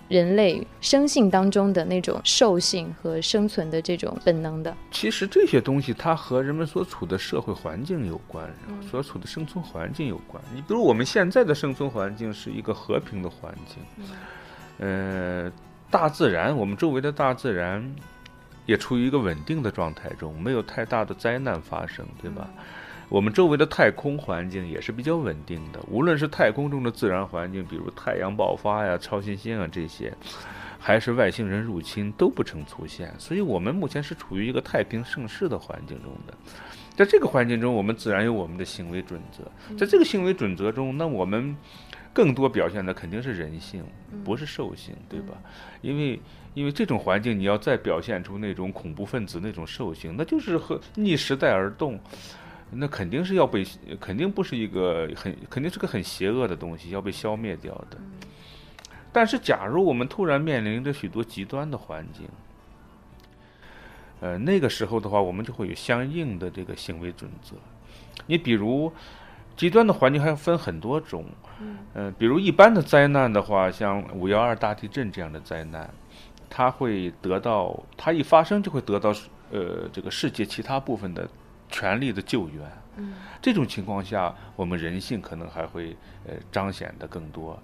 人类生性当中的那种兽性和生存的这种本能的，其实这些东西它和人们所处的社会环境有关，所处的生存环境有关。你比如我们现在的生存环境是一个和平的环境，呃，大自然，我们周围的大自然也处于一个稳定的状态中，没有太大的灾难发生，对吧？我们周围的太空环境也是比较稳定的，无论是太空中的自然环境，比如太阳爆发呀、超新星啊这些，还是外星人入侵都不曾出现，所以我们目前是处于一个太平盛世的环境中的。在这个环境中，我们自然有我们的行为准则，在这个行为准则中，那我们更多表现的肯定是人性，不是兽性，对吧？因为因为这种环境，你要再表现出那种恐怖分子那种兽性，那就是和逆时代而动。那肯定是要被，肯定不是一个很，肯定是个很邪恶的东西，要被消灭掉的。但是，假如我们突然面临着许多极端的环境，呃，那个时候的话，我们就会有相应的这个行为准则。你比如，极端的环境还要分很多种，嗯，比如一般的灾难的话，像五幺二大地震这样的灾难，它会得到，它一发生就会得到，呃，这个世界其他部分的。全力的救援，这种情况下，我们人性可能还会呃彰显的更多。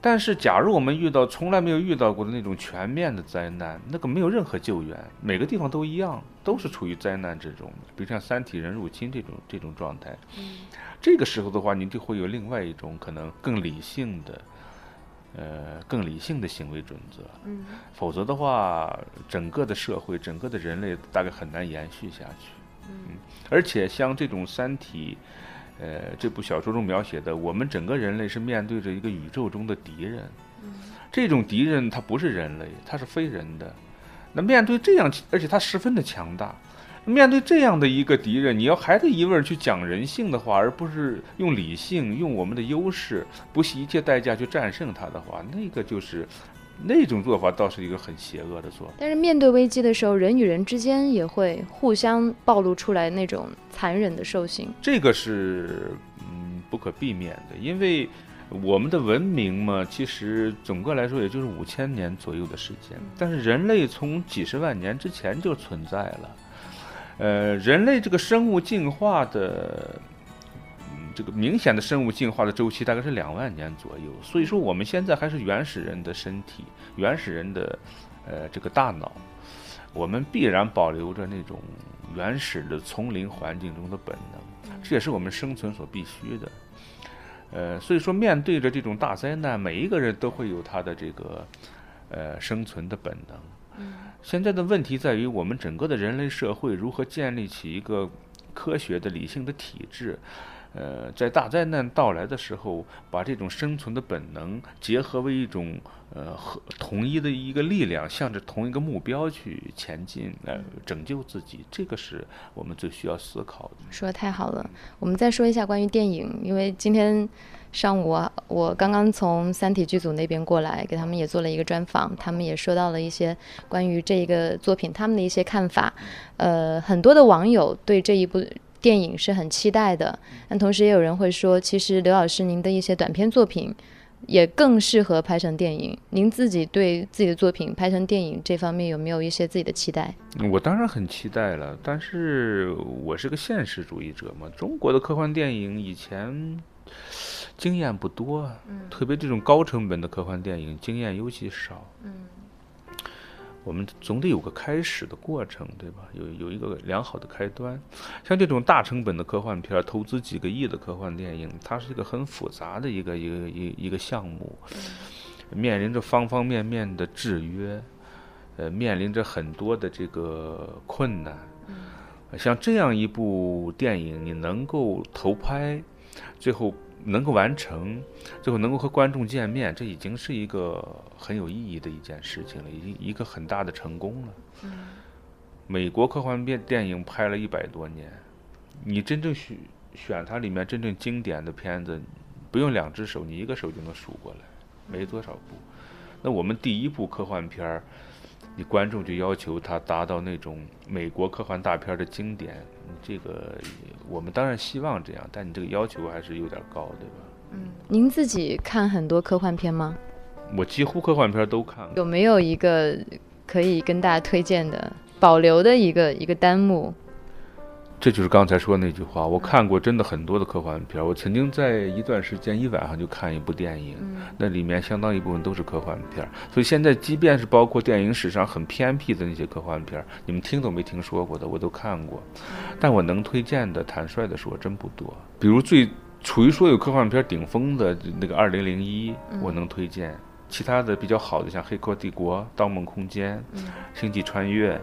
但是，假如我们遇到从来没有遇到过的那种全面的灾难，那个没有任何救援，每个地方都一样，都是处于灾难之中。比如像三体人入侵这种这种状态，这个时候的话，你就会有另外一种可能更理性的，呃，更理性的行为准则。嗯，否则的话，整个的社会，整个的人类大概很难延续下去。嗯，而且像这种三体。呃，这部小说中描写的，我们整个人类是面对着一个宇宙中的敌人。这种敌人他不是人类，他是非人的。那面对这样，而且他十分的强大。面对这样的一个敌人，你要还得一味儿去讲人性的话，而不是用理性、用我们的优势，不惜一切代价去战胜他的话，那个就是。那种做法倒是一个很邪恶的做法。但是面对危机的时候，人与人之间也会互相暴露出来那种残忍的兽性。这个是嗯不可避免的，因为我们的文明嘛，其实总个来说也就是五千年左右的时间。但是人类从几十万年之前就存在了。呃，人类这个生物进化的。这个明显的生物进化的周期大概是两万年左右，所以说我们现在还是原始人的身体，原始人的，呃，这个大脑，我们必然保留着那种原始的丛林环境中的本能，这也是我们生存所必须的。呃，所以说面对着这种大灾难，每一个人都会有他的这个，呃，生存的本能。现在的问题在于，我们整个的人类社会如何建立起一个科学的、理性的体制。呃，在大灾难到来的时候，把这种生存的本能结合为一种呃和统一的一个力量，向着同一个目标去前进，来拯救自己，这个是我们最需要思考的。说的太好了，我们再说一下关于电影，因为今天上午我刚刚从三体剧组那边过来，给他们也做了一个专访，他们也说到了一些关于这一个作品他们的一些看法。呃，很多的网友对这一部。电影是很期待的，但同时也有人会说，其实刘老师您的一些短片作品也更适合拍成电影。您自己对自己的作品拍成电影这方面有没有一些自己的期待？我当然很期待了，但是我是个现实主义者嘛。中国的科幻电影以前经验不多，特别这种高成本的科幻电影经验尤其少。嗯。我们总得有个开始的过程，对吧？有有一个良好的开端。像这种大成本的科幻片，投资几个亿的科幻电影，它是一个很复杂的一个一个一一个项目，面临着方方面面的制约，呃，面临着很多的这个困难。像这样一部电影，你能够投拍，最后。能够完成，最后能够和观众见面，这已经是一个很有意义的一件事情了，已经一个很大的成功了。美国科幻片电影拍了一百多年，你真正选选它里面真正经典的片子，不用两只手，你一个手就能数过来，没多少部。那我们第一部科幻片儿，你观众就要求他达到那种美国科幻大片的经典。这个我们当然希望这样，但你这个要求还是有点高，对吧？嗯，您自己看很多科幻片吗？我几乎科幻片都看过。有没有一个可以跟大家推荐的、保留的一个一个单目？这就是刚才说那句话，我看过真的很多的科幻片。我曾经在一段时间一晚上就看一部电影，那里面相当一部分都是科幻片。所以现在即便是包括电影史上很偏僻的那些科幻片，你们听都没听说过的，我都看过。但我能推荐的，坦率的说，真不多。比如最处于说有科幻片顶峰的那个《二零零一》，我能推荐。其他的比较好的，像《黑客帝国》《盗梦空间》《星际穿越》。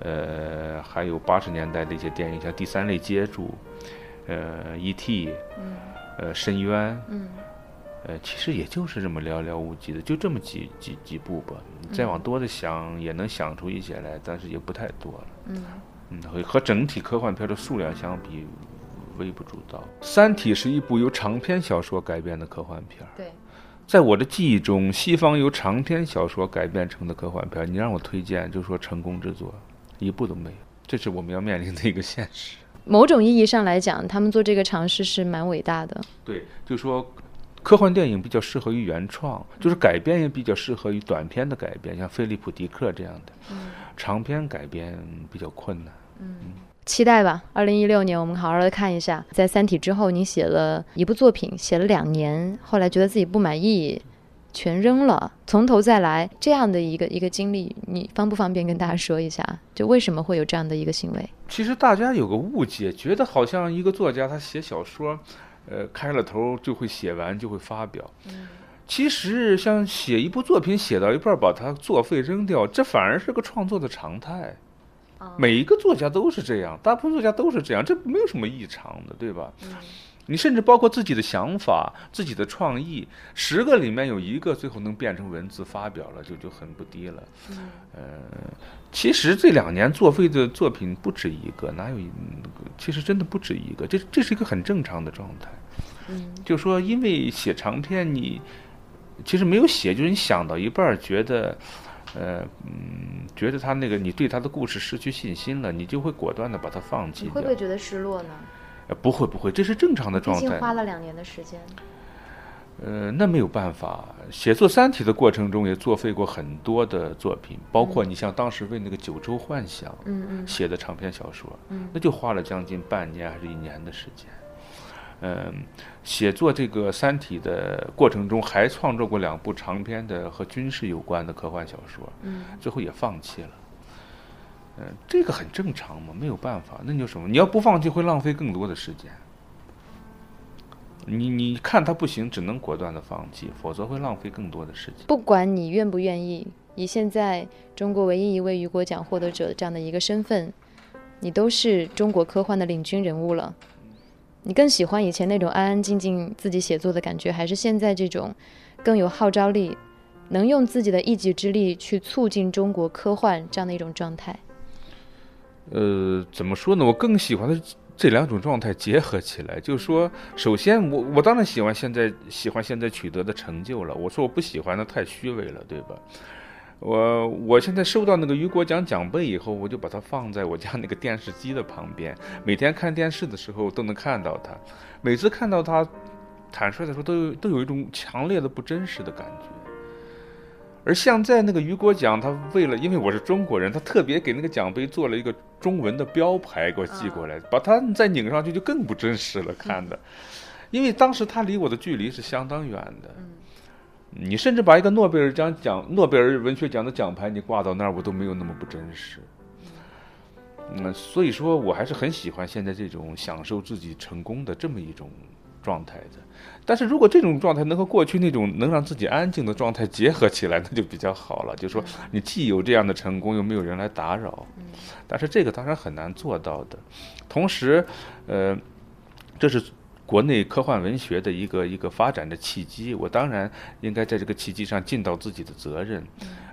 呃，还有八十年代的一些电影，像《第三类接触》，呃，《E.T.》，呃，《深渊》，呃，其实也就是这么寥寥无几的，就这么几几几部吧。再往多的想，也能想出一些来，但是也不太多了。嗯，嗯，和和整体科幻片的数量相比，微不足道。《三体》是一部由长篇小说改编的科幻片。对，在我的记忆中，西方由长篇小说改编成的科幻片，你让我推荐，就说成功之作。一步都没有，这是我们要面临的一个现实。某种意义上来讲，他们做这个尝试是蛮伟大的。对，就是说，科幻电影比较适合于原创，就是改编也比较适合于短片的改编，像菲利普·迪克这样的。嗯。长篇改编比较困难。嗯。期待吧，二零一六年我们好好的看一下。在《三体》之后，你写了一部作品，写了两年，后来觉得自己不满意，全扔了，从头再来这样的一个一个经历，你方不方便跟大家说一下？就为什么会有这样的一个行为？其实大家有个误解，觉得好像一个作家他写小说，呃，开了头就会写完就会发表。其实像写一部作品写到一半把它作废扔掉，这反而是个创作的常态。每一个作家都是这样，大部分作家都是这样，这没有什么异常的，对吧？你甚至包括自己的想法、自己的创意，十个里面有一个最后能变成文字发表了，就就很不低了。嗯，呃，其实这两年作废的作品不止一个，哪有？其实真的不止一个，这这是一个很正常的状态。嗯，就说因为写长篇，你其实没有写，就是你想到一半觉得，呃，嗯，觉得他那个你对他的故事失去信心了，你就会果断的把它放弃。你会不会觉得失落呢？不会不会，这是正常的状态。毕竟花了两年的时间。呃，那没有办法，写作《三体》的过程中也作废过很多的作品，包括你像当时为那个《九州幻想》写的长篇小说，那就花了将近半年还是一年的时间。嗯，写作这个《三体》的过程中，还创作过两部长篇的和军事有关的科幻小说，最后也放弃了。嗯，这个很正常嘛，没有办法，那就什么？你要不放弃，会浪费更多的时间。你你看他不行，只能果断的放弃，否则会浪费更多的时间。不管你愿不愿意，以现在中国唯一一位雨果奖获得者这样的一个身份，你都是中国科幻的领军人物了。你更喜欢以前那种安安静静自己写作的感觉，还是现在这种更有号召力，能用自己的一己之力去促进中国科幻这样的一种状态？呃，怎么说呢？我更喜欢的这两种状态结合起来，就是说，首先，我我当然喜欢现在喜欢现在取得的成就了。我说我不喜欢的太虚伪了，对吧？我我现在收到那个雨果奖奖杯以后，我就把它放在我家那个电视机的旁边，每天看电视的时候都能看到它。每次看到它，坦率的说，都有都有一种强烈的不真实的感觉。而现在那个雨果奖，他为了因为我是中国人，他特别给那个奖杯做了一个中文的标牌给我寄过来，把它再拧上去就更不真实了看的。因为当时他离我的距离是相当远的。你甚至把一个诺贝尔奖奖诺贝尔文学奖的奖牌你挂到那儿，我都没有那么不真实。嗯，所以说我还是很喜欢现在这种享受自己成功的这么一种状态的。但是如果这种状态能和过去那种能让自己安静的状态结合起来，那就比较好了。就是说，你既有这样的成功，又没有人来打扰。但是这个当然很难做到的。同时，呃，这是国内科幻文学的一个一个发展的契机。我当然应该在这个契机上尽到自己的责任，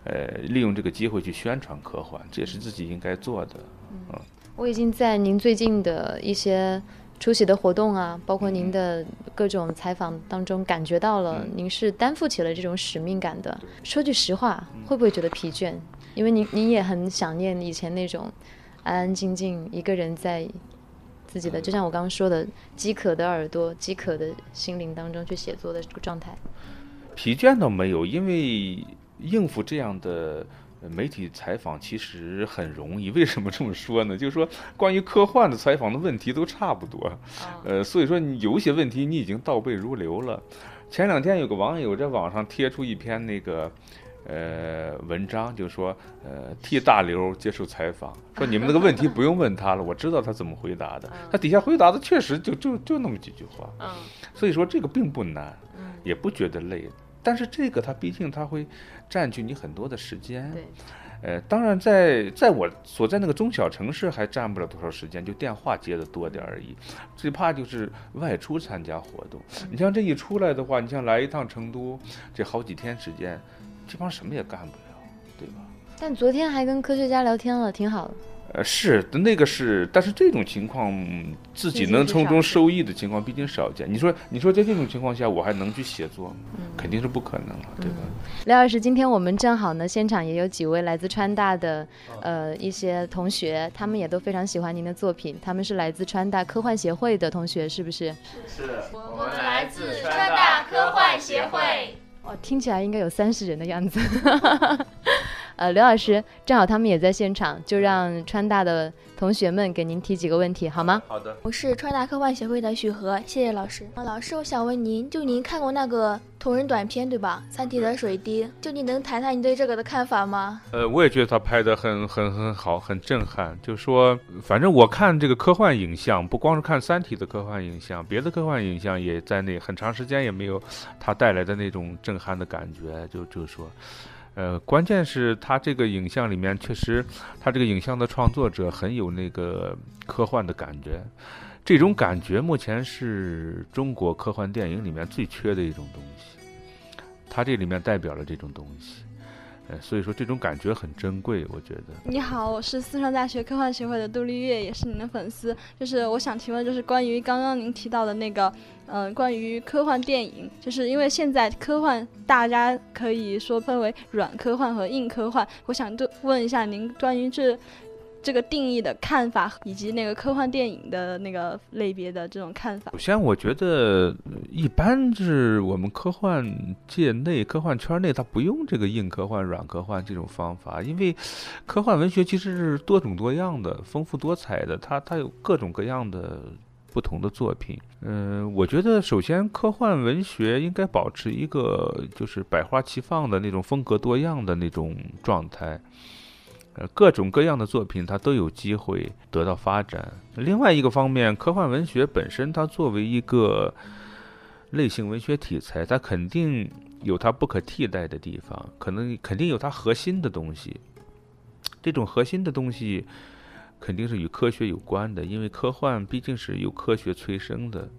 呃，利用这个机会去宣传科幻，这也是自己应该做的。嗯，我已经在您最近的一些。出席的活动啊，包括您的各种采访当中，感觉到了您是担负起了这种使命感的。说句实话，会不会觉得疲倦？因为您您也很想念以前那种安安静静一个人在自己的，就像我刚刚说的，饥渴的耳朵、饥渴的心灵当中去写作的这个状态。疲倦倒没有，因为应付这样的。媒体采访其实很容易，为什么这么说呢？就是说，关于科幻的采访的问题都差不多，呃，所以说你有些问题你已经倒背如流了。前两天有个网友在网上贴出一篇那个呃文章，就说呃替大刘接受采访，说你们那个问题不用问他了，我知道他怎么回答的。他底下回答的确实就就就那么几句话，所以说这个并不难，也不觉得累。但是这个它毕竟它会占据你很多的时间，对，呃，当然在在我所在那个中小城市还占不了多少时间，就电话接的多点而已。最怕就是外出参加活动，你像这一出来的话，你像来一趟成都，这好几天时间，基本上什么也干不了，对吧？但昨天还跟科学家聊天了，挺好的。呃，是的，那个是，但是这种情况自己能从中受益的情况毕竟少见。你说，你说在这种情况下，我还能去写作吗？肯定是不可能了，对吧？廖老师，今天我们正好呢，现场也有几位来自川大的呃一些同学，他们也都非常喜欢您的作品。他们是来自川大科幻协会的同学，是不是？是，我们来自川大科幻协会。哦，听起来应该有三十人的样子。呃，刘老师，正好他们也在现场，就让川大的同学们给您提几个问题，好吗？好的。我是川大科幻协会的许和，谢谢老师。啊，老师，我想问您，就您看过那个《同人短片对吧？《三体》的水滴，就你能谈谈你对这个的看法吗？呃，我也觉得他拍的很很很好，很震撼。就说，反正我看这个科幻影像，不光是看《三体》的科幻影像，别的科幻影像也在那很长时间也没有他带来的那种震撼的感觉。就就是说，呃，关键是他这个影像里面确实，他这个影像的创作者很有那个科幻的感觉。这种感觉目前是中国科幻电影里面最缺的一种东西，它这里面代表了这种东西，呃，所以说这种感觉很珍贵，我觉得。你好，我是四川大学科幻协会的杜丽月，也是您的粉丝。就是我想提问，就是关于刚刚您提到的那个，嗯，关于科幻电影，就是因为现在科幻大家可以说分为软科幻和硬科幻，我想问一下您关于这。这个定义的看法，以及那个科幻电影的那个类别的这种看法。首先，我觉得一般是我们科幻界内、科幻圈内，它不用这个硬科幻、软科幻这种方法，因为科幻文学其实是多种多样的、丰富多彩的，它它有各种各样的不同的作品。嗯，我觉得首先科幻文学应该保持一个就是百花齐放的那种风格多样的那种状态。呃，各种各样的作品，它都有机会得到发展。另外一个方面，科幻文学本身，它作为一个类型文学题材，它肯定有它不可替代的地方，可能肯定有它核心的东西。这种核心的东西肯定是与科学有关的，因为科幻毕竟是由科学催生的。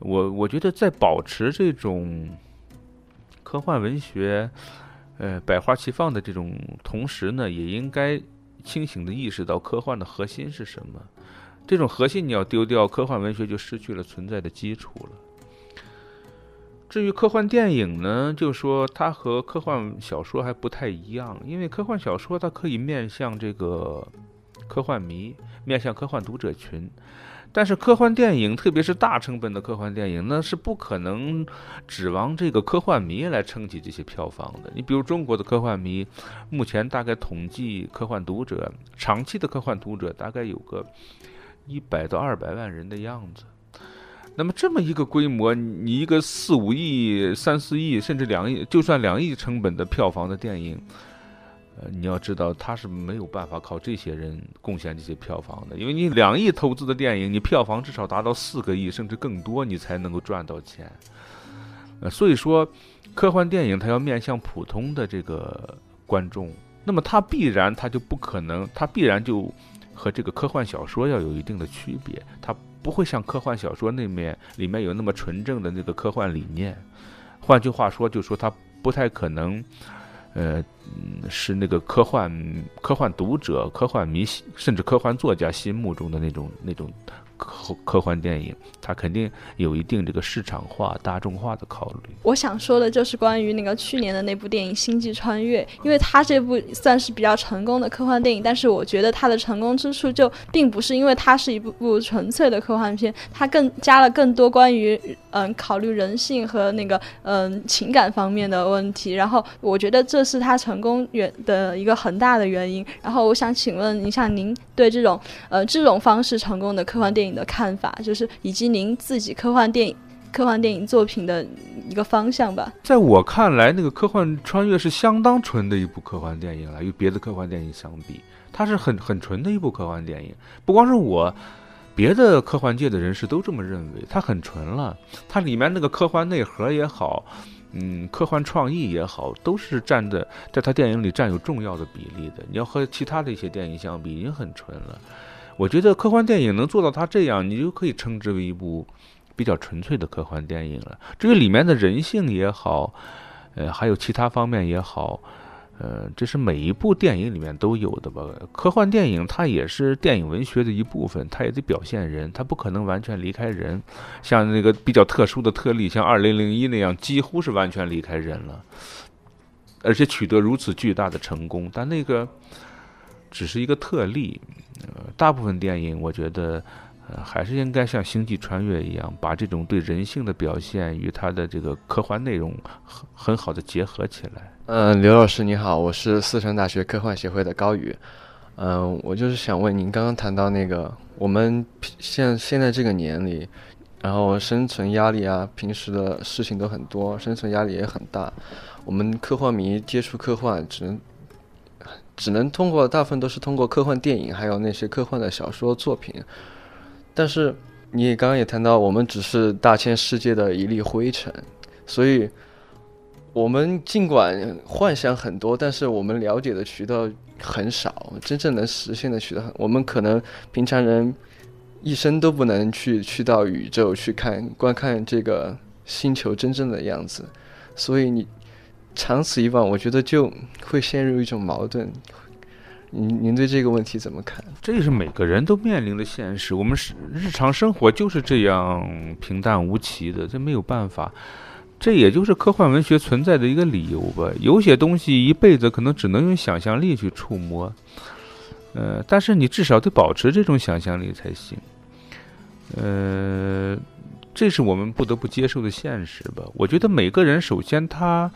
我我觉得在保持这种科幻文学。呃，百花齐放的这种同时呢，也应该清醒地意识到科幻的核心是什么。这种核心你要丢掉，科幻文学就失去了存在的基础了。至于科幻电影呢，就说它和科幻小说还不太一样，因为科幻小说它可以面向这个科幻迷，面向科幻读者群。但是科幻电影，特别是大成本的科幻电影，那是不可能指望这个科幻迷来撑起这些票房的。你比如中国的科幻迷，目前大概统计科幻读者，长期的科幻读者大概有个一百到二百万人的样子。那么这么一个规模，你一个四五亿、三四亿，甚至两亿，就算两亿成本的票房的电影。呃，你要知道，他是没有办法靠这些人贡献这些票房的，因为你两亿投资的电影，你票房至少达到四个亿甚至更多，你才能够赚到钱。呃，所以说，科幻电影它要面向普通的这个观众，那么它必然它就不可能，它必然就和这个科幻小说要有一定的区别，它不会像科幻小说那面里面有那么纯正的那个科幻理念。换句话说，就说它不太可能。呃，是那个科幻、科幻读者、科幻迷，甚至科幻作家心目中的那种那种。科科幻电影，它肯定有一定这个市场化、大众化的考虑。我想说的就是关于那个去年的那部电影《星际穿越》，因为它这部算是比较成功的科幻电影，但是我觉得它的成功之处就并不是因为它是一部部纯粹的科幻片，它更加了更多关于嗯考虑人性和那个嗯情感方面的问题。然后我觉得这是它成功原的一个很大的原因。然后我想请问一下，您对这种呃这种方式成功的科幻电影？的看法，就是以及您自己科幻电影、科幻电影作品的一个方向吧。在我看来，那个科幻穿越是相当纯的一部科幻电影了，与别的科幻电影相比，它是很很纯的一部科幻电影。不光是我，别的科幻界的人士都这么认为，它很纯了。它里面那个科幻内核也好，嗯，科幻创意也好，都是占的，在它电影里占有重要的比例的。你要和其他的一些电影相比，已经很纯了。我觉得科幻电影能做到它这样，你就可以称之为一部比较纯粹的科幻电影了。至于里面的人性也好，呃，还有其他方面也好，呃，这是每一部电影里面都有的吧。科幻电影它也是电影文学的一部分，它也得表现人，它不可能完全离开人。像那个比较特殊的特例，像二零零一那样，几乎是完全离开人了，而且取得如此巨大的成功。但那个只是一个特例。呃，大部分电影我觉得，呃，还是应该像《星际穿越》一样，把这种对人性的表现与它的这个科幻内容很很好的结合起来。嗯，刘老师你好，我是四川大学科幻协会的高宇。嗯，我就是想问您，刚刚谈到那个我们现现在这个年龄，然后生存压力啊，平时的事情都很多，生存压力也很大。我们科幻迷接触科幻，只能只能通过大部分都是通过科幻电影，还有那些科幻的小说作品。但是你也刚刚也谈到，我们只是大千世界的一粒灰尘，所以我们尽管幻想很多，但是我们了解的渠道很少，真正能实现的渠道，我们可能平常人。一生都不能去去到宇宙去看观看这个星球真正的样子，所以你长此以往，我觉得就会陷入一种矛盾。您您对这个问题怎么看？这也是每个人都面临的现实。我们是日常生活就是这样平淡无奇的，这没有办法。这也就是科幻文学存在的一个理由吧。有些东西一辈子可能只能用想象力去触摸。呃，但是你至少得保持这种想象力才行。呃，这是我们不得不接受的现实吧。我觉得每个人首先他，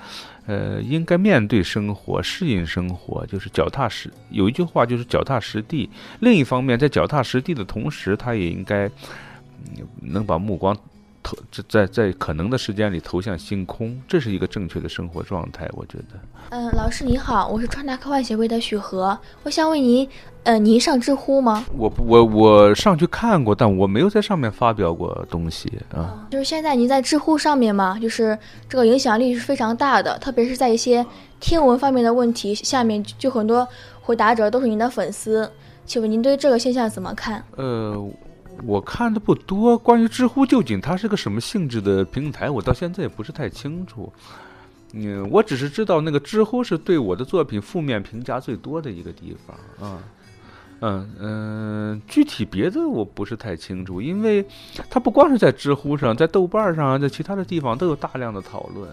呃，应该面对生活，适应生活，就是脚踏实。有一句话就是脚踏实地。另一方面，在脚踏实地的同时，他也应该能把目光。投在在可能的时间里投向星空，这是一个正确的生活状态，我觉得。嗯，老师你好，我是川大科幻协会的许和，我想问您，呃，您上知乎吗？我我我上去看过，但我没有在上面发表过东西啊。就是现在您在知乎上面嘛，就是这个影响力是非常大的，特别是在一些天文方面的问题下面，就很多回答者都是您的粉丝，请问您对这个现象怎么看？呃。我看的不多，关于知乎究竟它是个什么性质的平台，我到现在也不是太清楚。嗯，我只是知道那个知乎是对我的作品负面评价最多的一个地方啊。嗯嗯，具体别的我不是太清楚，因为它不光是在知乎上，在豆瓣上，在其他的地方都有大量的讨论。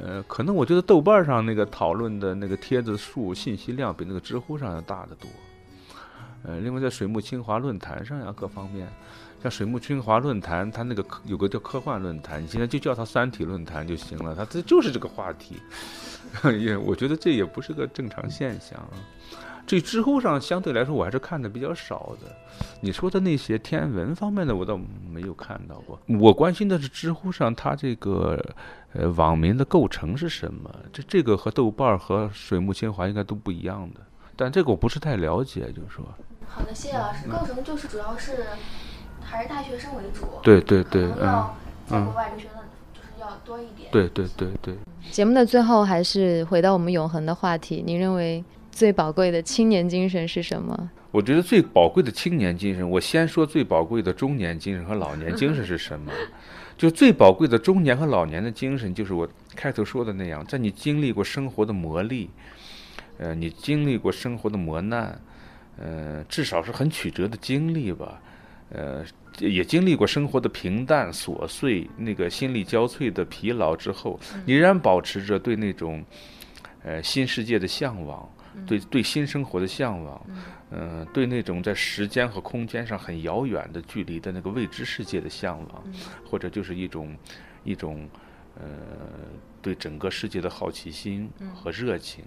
呃，可能我觉得豆瓣上那个讨论的那个帖子数、信息量比那个知乎上要大得多。呃，另外在水木清华论坛上呀，各方面，像水木清华论坛，它那个有个叫科幻论坛，你现在就叫它三体论坛就行了，它这就是这个话题，也我觉得这也不是个正常现象。这知乎上相对来说我还是看的比较少的，你说的那些天文方面的我倒没有看到过，我关心的是知乎上它这个呃网民的构成是什么，这这个和豆瓣和水木清华应该都不一样的，但这个我不是太了解，就是说。好的，谢谢老师。构成就是主要是还是大学生为主，对对对，嗯，在国外留学的就是要多一点。对对对对。节目的最后还是回到我们永恒的话题，您认为最宝贵的青年精神是什么？我觉得最宝贵的青年精神，我先说最宝贵的中年精神和老年精神是什么？就最宝贵的中年和老年的精神，就是我开头说的那样，在你经历过生活的磨砺，呃，你经历过生活的磨难。呃，至少是很曲折的经历吧，呃，也经历过生活的平淡琐碎，那个心力交瘁的疲劳之后，你仍然保持着对那种，呃，新世界的向往，对对新生活的向往，嗯，对那种在时间和空间上很遥远的距离的那个未知世界的向往，或者就是一种一种，呃，对整个世界的好奇心和热情。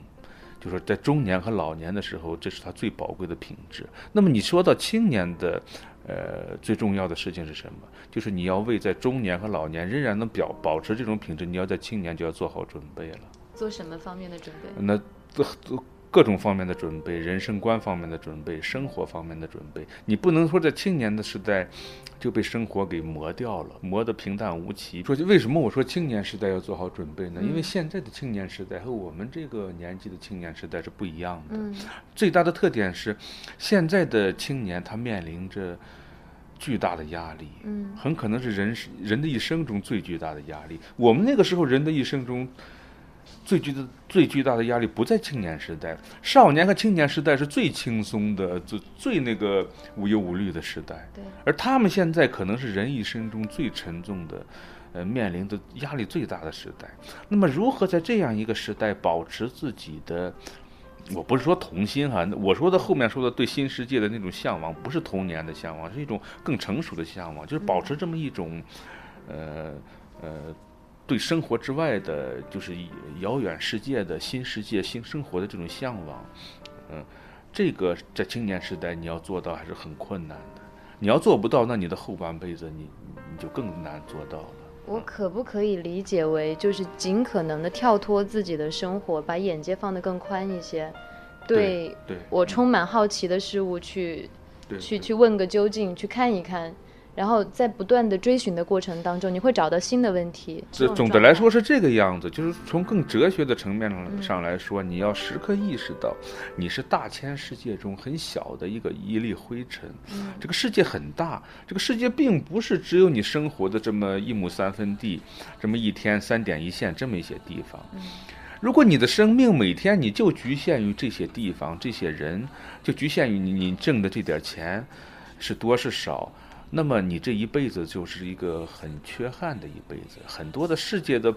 就是在中年和老年的时候，这是他最宝贵的品质。那么你说到青年的，呃，最重要的事情是什么？就是你要为在中年和老年仍然能表保持这种品质，你要在青年就要做好准备了。做什么方面的准备？那做做。各种方面的准备，人生观方面的准备，生活方面的准备，你不能说在青年的时代就被生活给磨掉了，磨得平淡无奇。说为什么我说青年时代要做好准备呢？因为现在的青年时代和我们这个年纪的青年时代是不一样的。最大的特点是，现在的青年他面临着巨大的压力，很可能是人人的一生中最巨大的压力。我们那个时候人的一生中。最巨的、最巨大的压力不在青年时代，少年和青年时代是最轻松的、最最那个无忧无虑的时代。对，而他们现在可能是人一生中最沉重的，呃，面临的压力最大的时代。那么，如何在这样一个时代保持自己的？我不是说童心哈，我说的后面说的对新世界的那种向往，不是童年的向往，是一种更成熟的向往，就是保持这么一种，呃呃。对生活之外的，就是遥远世界的新世界、新生活的这种向往，嗯，这个在青年时代你要做到还是很困难的。你要做不到，那你的后半辈子你你就更难做到了。我可不可以理解为，就是尽可能的跳脱自己的生活，把眼界放得更宽一些，对对我充满好奇的事物去，去去问个究竟，去看一看。然后在不断的追寻的过程当中，你会找到新的问题。这总的来说是这个样子，就是从更哲学的层面上上来说，你要时刻意识到，你是大千世界中很小的一个一粒灰尘。这个世界很大，这个世界并不是只有你生活的这么一亩三分地，这么一天三点一线这么一些地方。如果你的生命每天你就局限于这些地方、这些人，就局限于你你挣的这点钱是多是少。那么你这一辈子就是一个很缺憾的一辈子，很多的世界的，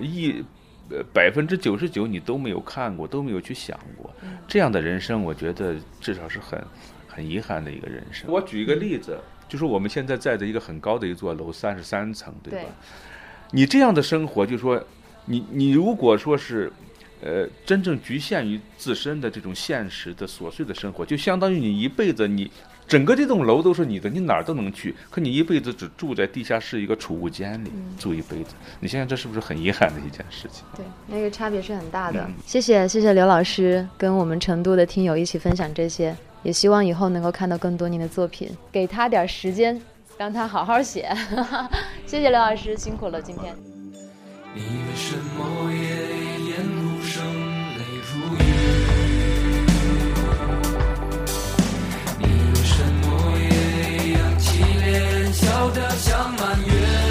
一呃百分之九十九你都没有看过，都没有去想过，这样的人生，我觉得至少是很很遗憾的一个人生。我举一个例子，就是我们现在在的一个很高的一座楼，三十三层，对吧？你这样的生活，就说你你如果说是，呃，真正局限于自身的这种现实的琐碎的生活，就相当于你一辈子你。整个这栋楼都是你的，你哪儿都能去。可你一辈子只住在地下室一个储物间里住一辈子，你想想这是不是很遗憾的一件事情？对，那个差别是很大的。谢谢谢谢刘老师跟我们成都的听友一起分享这些，也希望以后能够看到更多您的作品。给他点时间，让他好好写。谢谢刘老师，辛苦了今天。你为什么也笑得像满月。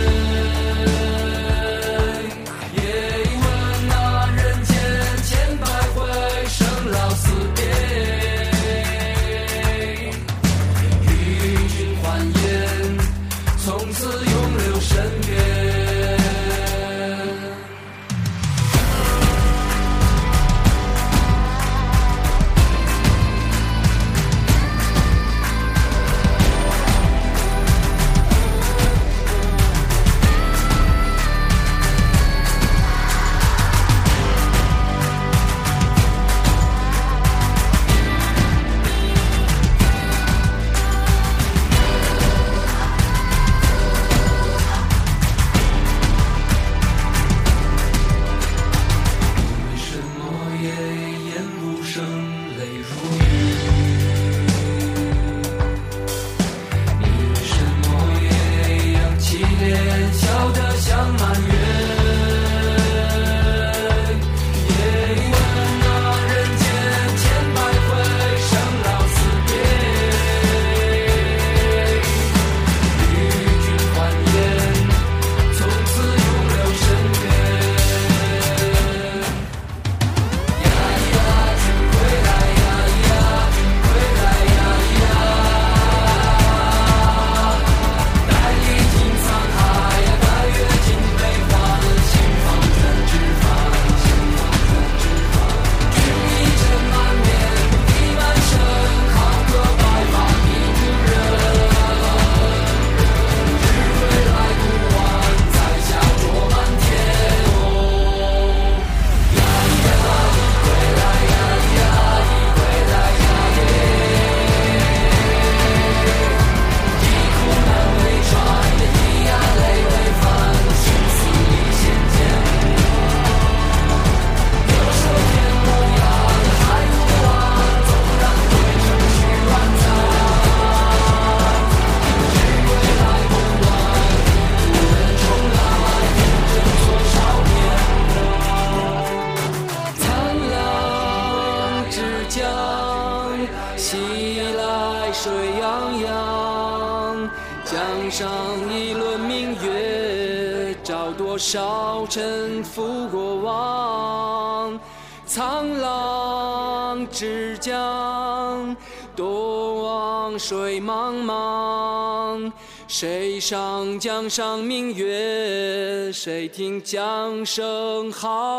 上江上明月？谁听江声浩？